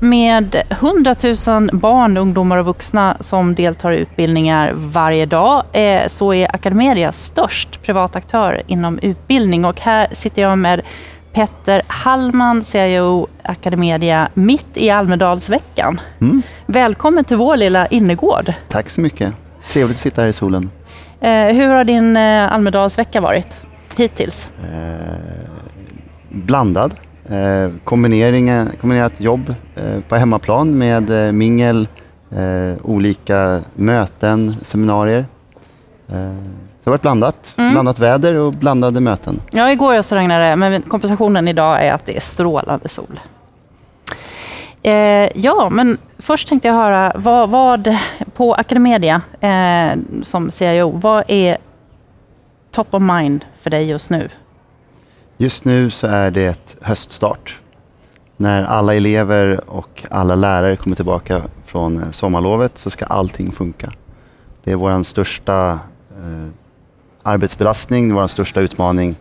med 100 000 barn, ungdomar och vuxna som deltar i utbildningar varje dag eh, så är Academedia störst privataktör inom utbildning. Och här sitter jag med Petter Hallman, CIO Academedia, mitt i Almedalsveckan. Mm. Välkommen till vår lilla innergård. Tack så mycket. Trevligt att sitta här i solen. Eh, hur har din eh, Almedalsvecka varit hittills? Eh, blandad. Eh, kombinerat jobb eh, på hemmaplan med eh, mingel, eh, olika möten, seminarier. Det har varit blandat. Mm. Blandat väder och blandade möten. Ja, igår så regnade det, men kompensationen idag är att det är strålande sol. Eh, ja, men först tänkte jag höra, vad, vad på Academedia eh, som CIO, vad är top of mind för dig just nu? Just nu så är det höststart. När alla elever och alla lärare kommer tillbaka från eh, sommarlovet så ska allting funka. Det är vår största eh, arbetsbelastning, vår största utmaning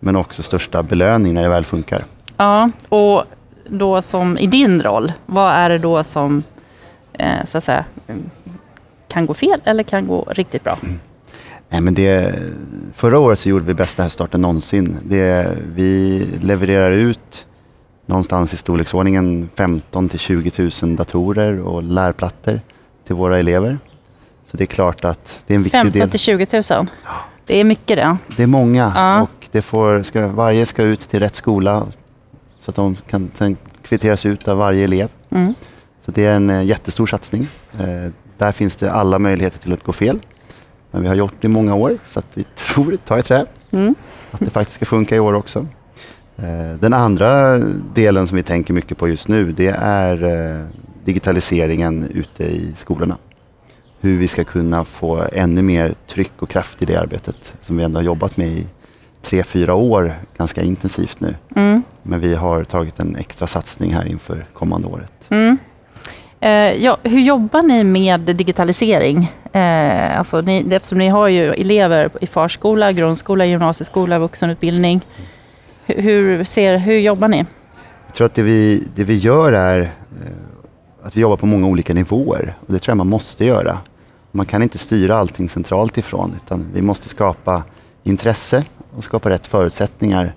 men också största belöning när det väl funkar. Ja, och då som i din roll, vad är det då som eh, så att säga, kan gå fel eller kan gå riktigt bra? Mm. Nej, men det, förra året så gjorde vi bästa höststarten någonsin. Det, vi levererar ut någonstans i storleksordningen 15 till 20 000 datorer och lärplattor till våra elever. Så det är klart att det är en viktig 15 del. 15 till 20 000? Det är mycket det. Det är många ja. och det får, ska, varje ska ut till rätt skola så att de kan sen kvitteras ut av varje elev. Mm. Så det är en eh, jättestor satsning. Eh, där finns det alla möjligheter till att gå fel. Men vi har gjort det i många år så att vi tror, ta i trä, mm. att det faktiskt ska funka i år också. Eh, den andra delen som vi tänker mycket på just nu det är eh, digitaliseringen ute i skolorna. Hur vi ska kunna få ännu mer tryck och kraft i det arbetet som vi ändå har jobbat med i tre, fyra år ganska intensivt nu. Mm. Men vi har tagit en extra satsning här inför kommande året. Mm. Eh, ja, hur jobbar ni med digitalisering? Eh, alltså ni, eftersom ni har ju elever i förskola, grundskola, gymnasieskola, vuxenutbildning. Hur, hur, ser, hur jobbar ni? Jag tror att det vi, det vi gör är eh, att vi jobbar på många olika nivåer. Och det tror jag man måste göra. Man kan inte styra allting centralt ifrån utan vi måste skapa intresse och skapa rätt förutsättningar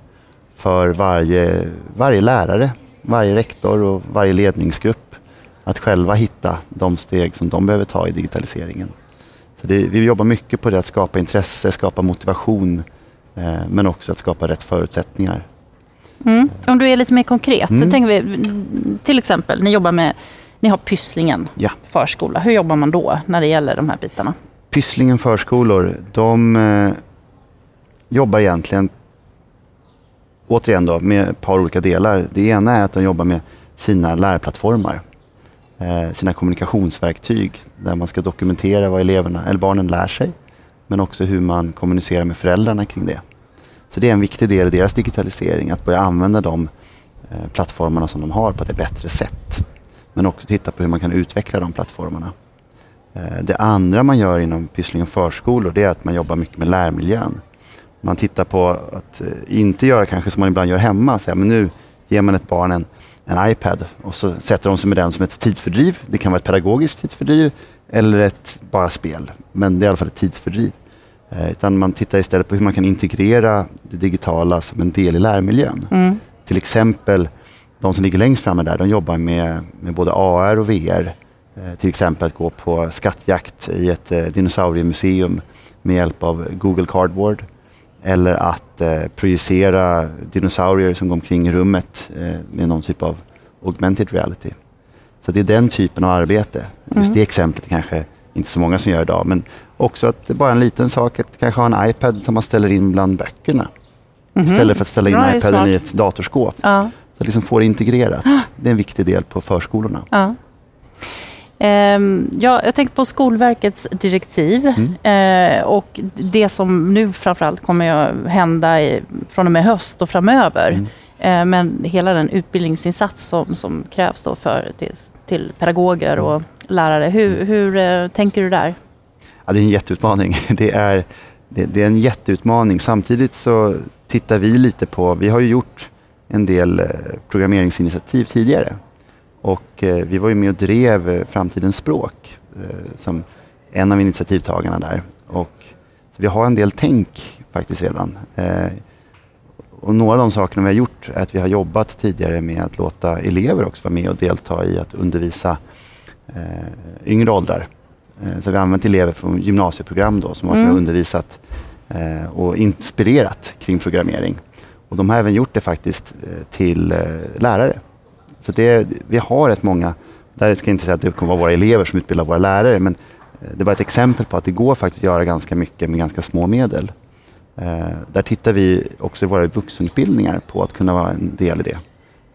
för varje, varje lärare, varje rektor och varje ledningsgrupp att själva hitta de steg som de behöver ta i digitaliseringen. Så det, vi jobbar mycket på det att skapa intresse, skapa motivation eh, men också att skapa rätt förutsättningar. Mm. Om du är lite mer konkret, mm. tänker vi, till exempel ni jobbar med ni har Pysslingen ja. förskola. Hur jobbar man då när det gäller de här bitarna? Pysslingen förskolor, de eh, jobbar egentligen återigen då, med ett par olika delar. Det ena är att de jobbar med sina lärplattformar. Eh, sina kommunikationsverktyg där man ska dokumentera vad eleverna eller barnen lär sig men också hur man kommunicerar med föräldrarna kring det. Så det är en viktig del i deras digitalisering att börja använda de eh, plattformarna som de har på ett bättre sätt. Men också titta på hur man kan utveckla de plattformarna. Eh, det andra man gör inom Pysslingen förskolor det är att man jobbar mycket med lärmiljön. Man tittar på att inte göra kanske som man ibland gör hemma, säga, men nu ger man ett barn en en iPad och så sätter de sig med den som ett tidsfördriv. Det kan vara ett pedagogiskt tidsfördriv eller ett bara spel. Men det är i alla fall ett tidsfördriv. Eh, utan man tittar istället på hur man kan integrera det digitala som en del i lärmiljön. Mm. Till exempel de som ligger längst framme där, de jobbar med, med både AR och VR. Eh, till exempel att gå på skattjakt i ett eh, dinosauriemuseum med hjälp av Google Cardboard. Eller att eh, projicera dinosaurier som går omkring i rummet eh, med någon typ av augmented reality. Så det är den typen av arbete. Just mm. det exemplet kanske inte så många som gör idag. Men också att det är bara en liten sak att kanske ha en iPad som man ställer in bland böckerna. Mm -hmm. Istället för att ställa in ja, iPaden i ett datorskåp. Ja. Så att liksom få det integrerat. Det är en viktig del på förskolorna. Ja. Ehm, ja, jag tänker på Skolverkets direktiv mm. Eh, och det som nu framförallt kommer att hända i, från och med höst och framöver. Mm. Eh, men hela den utbildningsinsats som, som krävs då för, till, till pedagoger och lärare. Hur, mm. hur eh, tänker du där? Ja, det är en jätteutmaning. Det är, det, det, är en jätteutmaning. Samtidigt så tittar vi lite på, vi har ju gjort en del programmeringsinitiativ tidigare Och eh, vi var ju med och drev eh, Framtidens språk eh, som en av initiativtagarna där. Och så vi har en del tänk faktiskt redan. Eh, och några av de sakerna vi har gjort är att vi har jobbat tidigare med att låta elever också vara med och delta i att undervisa eh, yngre åldrar. Så vi har använt elever från gymnasieprogram då, som har mm. undervisat och inspirerat kring programmering. Och de har även gjort det faktiskt till lärare. Så det, vi har rätt många, där ska jag inte säga att det kommer vara våra elever som utbildar våra lärare, men eh, det bara ett exempel på att det går faktiskt att göra ganska mycket med ganska små medel. Där tittar vi också i våra vuxenutbildningar på att kunna vara en del i det.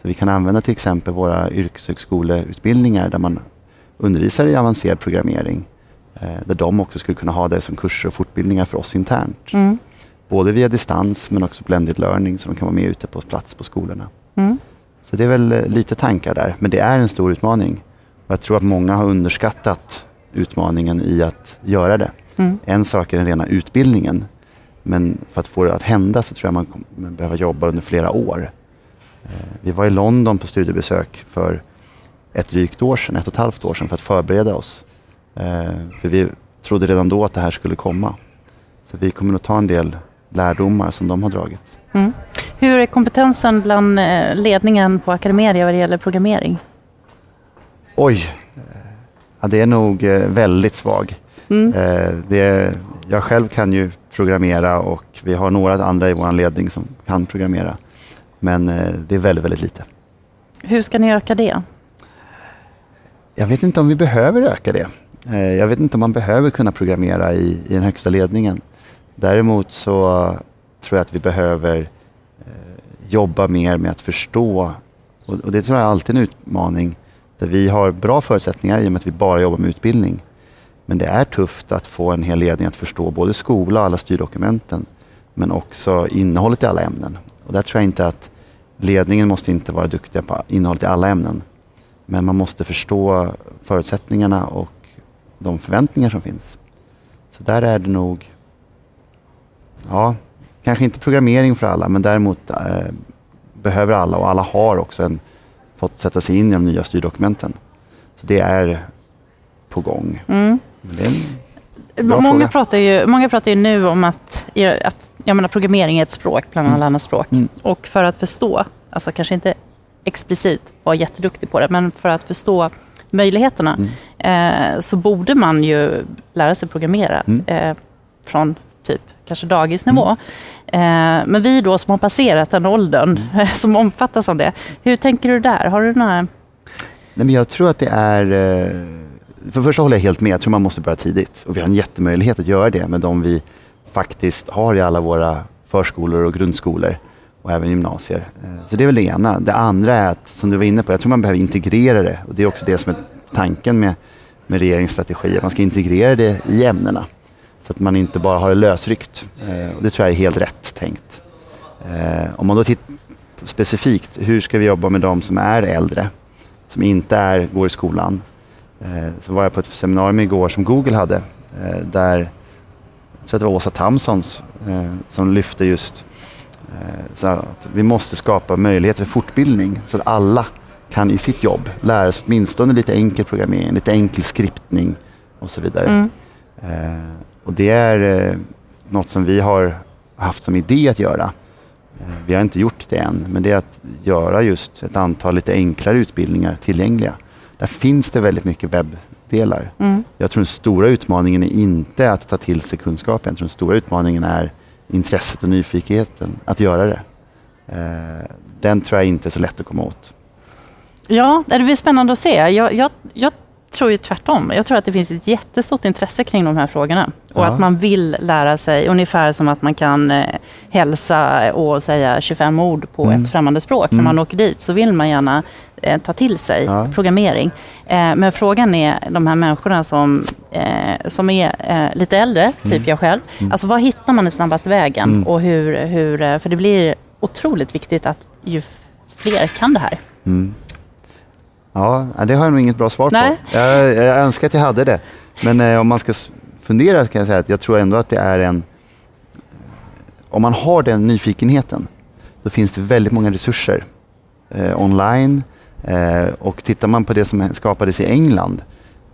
Så vi kan använda till exempel våra yrkeshögskoleutbildningar där man undervisar i avancerad programmering där de också skulle kunna ha det som kurser och fortbildningar för oss internt. Mm. Både via distans men också blended learning så de kan vara med ute på plats på skolorna. Mm. Så det är väl eh, lite tankar där. Men det är en stor utmaning. Och jag tror att många har underskattat utmaningen i att göra det. Mm. En sak är den rena utbildningen. Men för att få det att hända så tror jag man kommer behöva jobba under flera år. Eh, vi var i London på studiebesök för ett drygt år sedan, ett och ett halvt år sedan för att förbereda oss. Eh, för vi trodde redan då att det här skulle komma. Så vi kommer att ta en del lärdomar som de har dragit. Mm. Hur är kompetensen bland eh, ledningen på Academedia vad det gäller programmering? Oj, ja, det är nog eh, väldigt svag. Mm. Eh, det, jag själv kan ju programmera och vi har några andra i vår ledning som kan programmera. Men det är väldigt, väldigt lite. Hur ska ni öka det? Jag vet inte om vi behöver öka det. Jag vet inte om man behöver kunna programmera i, i den högsta ledningen. Däremot så tror jag att vi behöver eh, jobba mer med att förstå och, och det tror jag är alltid en utmaning där vi har bra förutsättningar i och med att vi bara jobbar med utbildning. Men det är tufft att få en hel ledning att förstå både skola och alla styrdokumenten men också innehållet i alla ämnen. Och där tror jag inte att ledningen måste inte vara duktiga på innehållet i alla ämnen. Men man måste förstå förutsättningarna och de förväntningar som finns. Så där är det nog ja, kanske inte programmering för alla, men däremot eh, behöver alla och alla har också en, fått sätta sig in i de nya styrdokumenten. Så det är på gång. Mm. många, pratar ju, många pratar ju nu om att, att jag menar, programmering är ett språk bland alla mm. andra språk. Mm. Och för att förstå, alltså kanske inte explicit vara jätteduktig på det, men för att förstå möjligheterna mm. eh, så borde man ju lära sig programmera mm. eh, från typ kanske dagisnivå. Mm. Eh, men vi då som har passerat den åldern, mm. som omfattas av det. Hur tänker du där? Har du några... Nej, men jag tror att det är... Eh, för det första håller jag helt med. Jag tror man måste börja tidigt. Och vi har en jättemöjlighet att göra det med de vi faktiskt har i alla våra förskolor och grundskolor och även gymnasier. Eh, så det är väl det ena. Det andra är att, som du var inne på, jag tror man behöver integrera det. Och det är också det som är tanken med, med regeringens strategi, att man ska integrera det i ämnena. Så att man inte bara har det lösryckt. Eh, och det tror jag är helt rätt tänkt. Eh, om man då tittar specifikt, hur ska vi jobba med de som är äldre? Som inte är, går i skolan. Eh, så var jag på ett seminarium igår som Google hade. Eh, där, jag tror att det var Åsa Tamsons eh, som lyfte just eh, så att vi måste skapa möjligheter för fortbildning så att alla kan i sitt jobb lära sig åtminstone lite enkel programmering, lite enkel skriptning och så vidare. Mm. Och det är eh, något som vi har haft som idé att göra. Eh, vi har inte gjort det än, men det är att göra just ett antal lite enklare utbildningar tillgängliga. Där finns det väldigt mycket webbdelar. Mm. Jag tror den stora utmaningen är inte att ta till sig kunskapen. Jag tror den stora utmaningen är intresset och nyfikenheten att göra det. Eh, den tror jag inte är så lätt att komma åt. Ja, det blir spännande att se. Jag, jag, jag tror ju tvärtom. Jag tror att det finns ett jättestort intresse kring de här frågorna. Och ja. att man vill lära sig, ungefär som att man kan eh, hälsa och säga 25 ord på mm. ett främmande språk. Mm. När man åker dit så vill man gärna eh, ta till sig ja. programmering. Eh, men frågan är de här människorna som, eh, som är eh, lite äldre, typ mm. jag själv. Mm. Alltså var hittar man den snabbaste vägen? Mm. Och hur, hur, eh, för det blir otroligt viktigt att ju fler kan det här. Ja, det har jag nog inget bra svar Nej. på. Jag, jag önskar att jag hade det. Men eh, om man ska fundera kan jag säga att jag tror ändå att det är en... Om man har den nyfikenheten, då finns det väldigt många resurser eh, online Eh, och tittar man på det som skapades i England,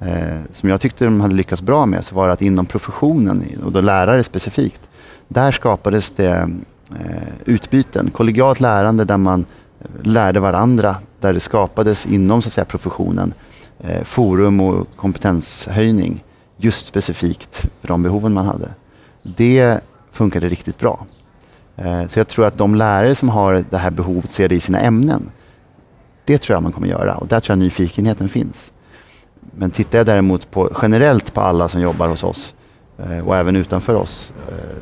eh, som jag tyckte de hade lyckats bra med, så var det att inom professionen, och då lärare specifikt, där skapades det eh, utbyten, kollegialt lärande där man lärde varandra, där det skapades inom så att säga, professionen eh, forum och kompetenshöjning just specifikt för de behoven man hade. Det funkade riktigt bra. Eh, så jag tror att de lärare som har det här behovet ser det i sina ämnen. Det tror jag man kommer göra och där tror jag nyfikenheten finns. Men tittar jag däremot på, generellt på alla som jobbar hos oss eh, och även utanför oss eh,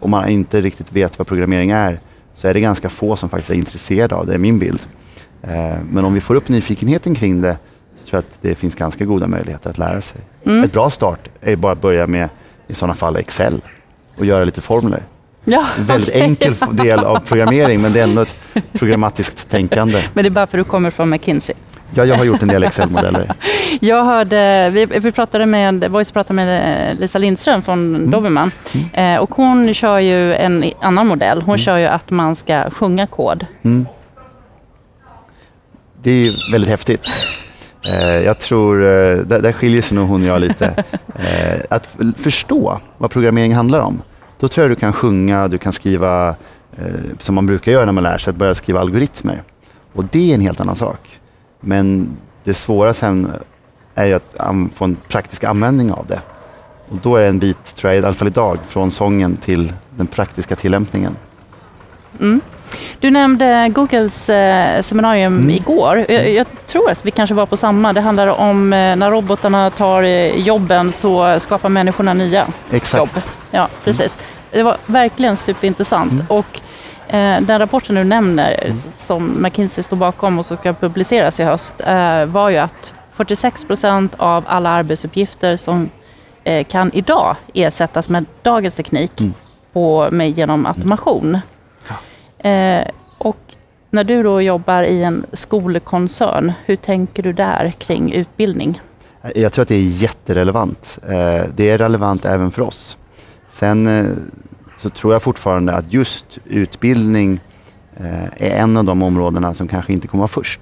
om man inte riktigt vet vad programmering är så är det ganska få som faktiskt är intresserade av det, är min bild. Men om vi får upp nyfikenheten kring det så tror jag att det finns ganska goda möjligheter att lära sig. Mm. Ett bra start är bara att börja med i sådana fall Excel och göra lite formler. Ja, en väldigt okay. enkel del av programmering men det är ändå ett programmatiskt tänkande. Men det är bara för att du kommer från McKinsey? Ja, jag har gjort en del Excel-modeller. jag hörde, vi, vi pratade med, Voice pratade med Lisa Lindström från mm. Dobermann mm. Eh, och hon kör ju en annan modell. Hon mm. kör ju att man ska sjunga kod. Mm. Det är ju väldigt häftigt. Eh, jag tror, eh, där, där skiljer sig nog hon och jag lite. Eh, att förstå vad programmering handlar om. Då tror jag du kan sjunga, du kan skriva, som man brukar göra när man lär sig, att börja skriva algoritmer. Och det är en helt annan sak. Men det svåra sen är ju att få en praktisk användning av det. Och då är det en bit, tror jag, i alla fall idag, från sången till den praktiska tillämpningen. Mm. Du nämnde Googles eh, seminarium mm. igår. Jag, jag, tror att vi kanske var på samma. Det handlar om eh, när robotarna tar eh, jobben så skapar människorna nya Exakt. jobb. Ja, precis. Mm. Det var verkligen superintressant. Mm. Och, eh, den rapporten du nämner mm. som McKinsey står bakom och som ska publiceras i höst eh, var ju att 46 procent av alla arbetsuppgifter som eh, kan idag ersättas med dagens teknik mm. på, med, genom automation. Eh, och när du då jobbar i en skolkoncern, hur tänker du där kring utbildning? Eh, jag tror att det är jätterelevant. Eh, det är relevant även för oss. Sen eh, så tror jag fortfarande att just utbildning eh, är en av de områdena som kanske inte kommer vara först.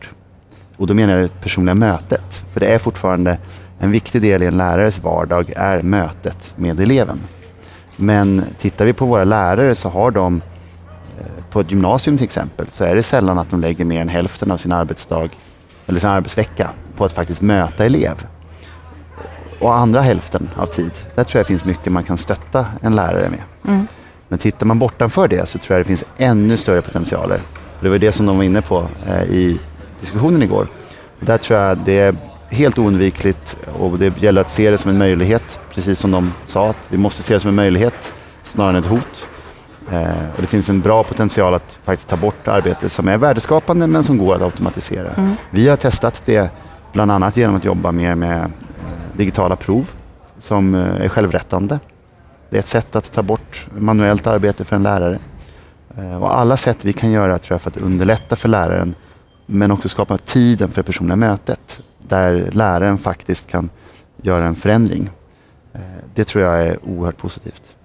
Och då menar jag det personliga mötet. För det är fortfarande en viktig del i en lärares vardag är mötet med eleven. Men tittar vi på våra lärare så har de på ett gymnasium till exempel så är det sällan att de lägger mer än hälften av sin arbetsdag eller sin arbetsvecka på att faktiskt möta elev. Och andra hälften av tid, där tror jag finns mycket man kan stötta en lärare med. Mm. Men tittar man bortanför det så tror jag det finns ännu större potentialer. det var det som de var inne på eh, i diskussionen igår. Där tror jag det är helt oundvikligt och det gäller att se det som en möjlighet, precis som de sa, att vi måste se det som en möjlighet snarare än ett hot. Eh, och det finns en bra potential att faktiskt ta bort arbete som är värdeskapande men som går att automatisera. Mm. Vi har testat det bland annat genom att jobba mer med eh, digitala prov som eh, är självrättande. Det är ett sätt att ta bort manuellt arbete för en lärare. Och alla sätt vi kan göra tror jag, för att underlätta för läraren men också skapa tiden för det personliga mötet där läraren faktiskt kan göra en förändring. Det tror jag är oerhört positivt.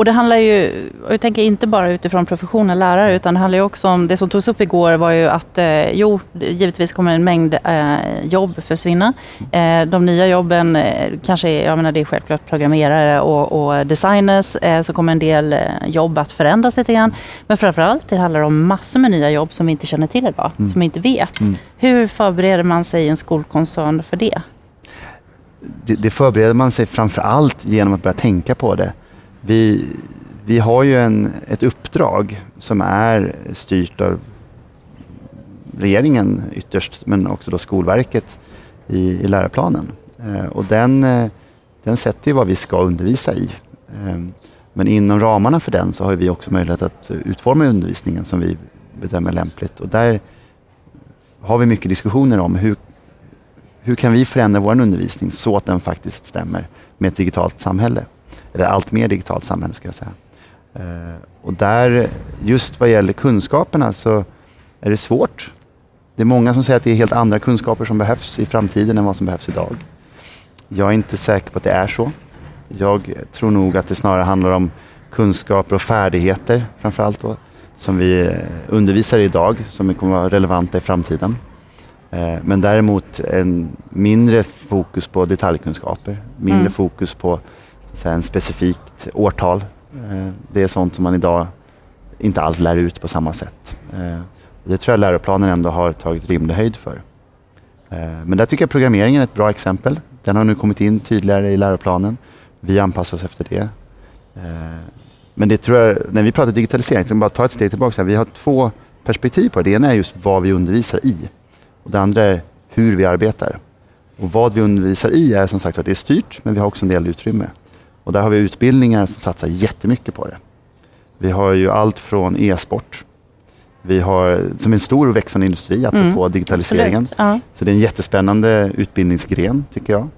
Och det handlar ju, jag tänker inte bara utifrån professionen lärare, utan det handlar ju också om, det som togs upp igår var ju att, eh, jo, givetvis kommer en mängd eh, jobb försvinna. Eh, de nya jobben eh, kanske är, jag menar det är självklart programmerare och, och designers, eh, så kommer en del eh, jobb att förändras lite grann. Men framförallt, det handlar om massor med nya jobb som vi inte känner till idag, mm. som vi inte vet. Mm. Hur förbereder man sig i en skolkoncern för det? det? Det förbereder man sig framför allt genom att börja tänka på det vi, vi har ju en, ett uppdrag som är styrt av regeringen ytterst, men också då Skolverket i, i läroplanen. Eh, och den, eh, den sätter ju vad vi ska undervisa i. Eh, men inom ramarna för den så har vi också möjlighet att utforma undervisningen som vi bedömer lämpligt. Och där har vi mycket diskussioner om hur, hur kan vi förändra vår undervisning så att den faktiskt stämmer med ett digitalt samhälle eller allt mer digitalt samhälle ska jag säga. Eh, och där, just vad gäller kunskaperna så är det svårt. Det är många som säger att det är helt andra kunskaper som behövs i framtiden än vad som behövs idag. Jag är inte säker på att det är så. Jag tror nog att det snarare handlar om kunskaper och färdigheter framförallt då, som vi undervisar i idag, som kommer att vara relevanta i framtiden. Eh, men däremot en mindre fokus på detaljkunskaper, mindre Mm. fokus på en specifikt årtal. Eh, det är sånt som man idag inte alls lär ut på samma sätt. Eh, det tror jag läroplanen ändå har tagit rimlig höjd för. Eh, men där tycker jag programmeringen är ett bra exempel. Den har nu kommit in tydligare i läroplanen. Vi anpassar oss efter det. Men det tror jag, när vi pratar digitalisering, så bara ta ett steg tillbaka. Vi har två perspektiv på det. Det ena är just vad vi undervisar i. Och det andra är hur vi arbetar. Och vad vi undervisar i är som sagt det är styrt, men vi har också en del utrymme. Och där har vi utbildningar som satsar jättemycket på det. Vi har ju allt från e-sport. Vi har, som är en stor och växande industri, apropå digitaliseringen. Absolut. Ja. Så det är en jättespännande utbildningsgren tycker jag.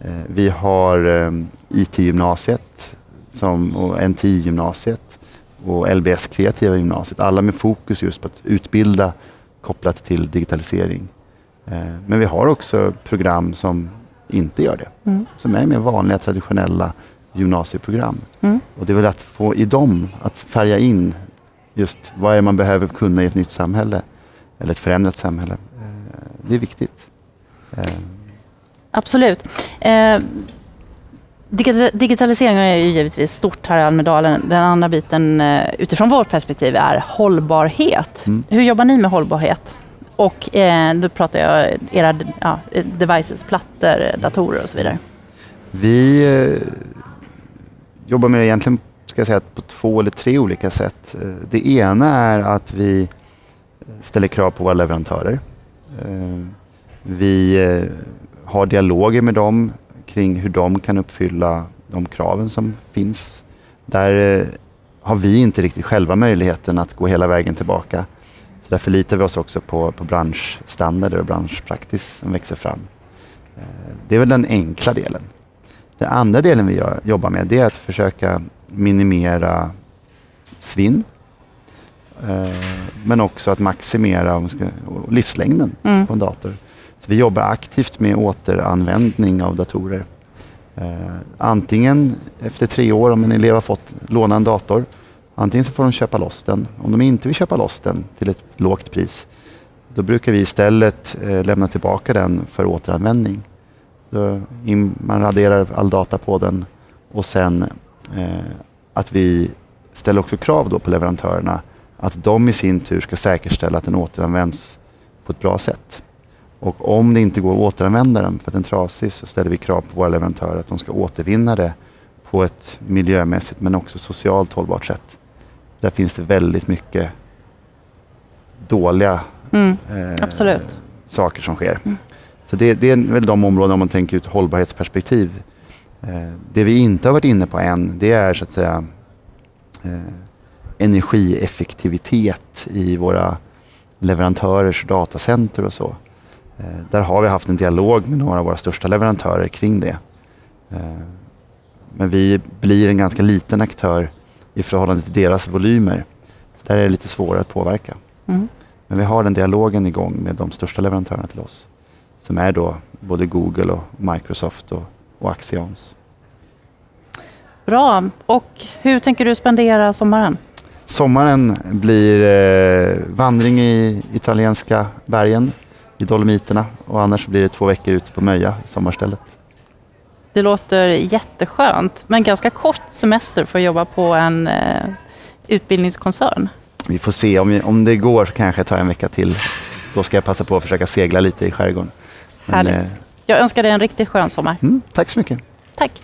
Eh, Vi har eh, IT-gymnasiet som, och NTI-gymnasiet och LBS kreativa gymnasiet. Alla med fokus just på att utbilda kopplat till digitalisering. Eh, Men vi har också program som inte gör det. Mm. Som är mer vanliga traditionella gymnasieprogram. Mm. Och det är väl att få i dem att färga in just vad är det man behöver kunna i ett nytt samhälle eller ett förändrat samhälle. Eh, Det är viktigt. Eh, Absolut. Eh, digita- digitalisering är ju givetvis stort här i Almedalen. Den andra biten utifrån vårt perspektiv är hållbarhet. Mm. Hur jobbar ni med hållbarhet? Och eh, då pratar jag era ja, devices, plattor, datorer och så vidare. Vi jobbar med det egentligen ska jag säga, på två eller tre olika sätt. Eh, det ena är att vi eh, ställer krav på våra leverantörer. Eh, vi har dialoger med dem kring hur de kan uppfylla de kraven som finns. Där har vi inte riktigt själva möjligheten att gå hela vägen tillbaka. Så där förlitar vi oss också på, på branschstandarder och branschpraxis som växer fram. Det är väl den enkla delen. Den andra delen vi gör, jobbar med det är att försöka minimera svinn. Eh, men också att maximera ska, livslängden Mm. på en dator. Så vi jobbar aktivt med återanvändning av datorer. Eh, antingen efter tre år om en elev har fått låna en dator. Antingen så får de köpa loss den. Om de inte vill köpa loss den till ett lågt pris då brukar vi istället eh, lämna tillbaka den för återanvändning. Så in, man raderar all data på den och sen eh, att vi ställer också krav då på leverantörerna att de i sin tur ska säkerställa att den återanvänds på ett bra sätt. Och om det inte går att återanvända den för att den är trasig så ställer vi krav på våra leverantörer att de ska återvinna det på ett miljömässigt men också socialt hållbart sätt. Där finns det väldigt mycket dåliga Mm. eh, saker som sker. Mm. Så det, det är väl de områden om man tänker ut hållbarhetsperspektiv. Eh, det vi inte har varit inne på än det är så att säga eh, energieffektivitet i våra leverantörers datacenter och så. Eh, där har vi haft en dialog med några av våra största leverantörer kring det. Men vi blir en ganska liten aktör i förhållande till deras volymer. Där är det lite svårare att påverka. Mm. Men vi har den dialogen igång med de största leverantörerna till oss. Som är då både Google och Microsoft och, och Axions. Bra. Och hur tänker du spendera sommaren? Sommaren blir eh, vandring i italienska bergen, i Dolomiterna och annars blir det två veckor ute på Möja, sommarstället. Det låter jätteskönt, men ganska kort semester för att jobba på en eh, utbildningskoncern. Vi får se, om, om det går så kanske jag tar en vecka till. Då ska jag passa på att försöka segla lite i skärgården. Härligt. Jag önskar dig en riktigt skön sommar. mm, tack så mycket. Tack!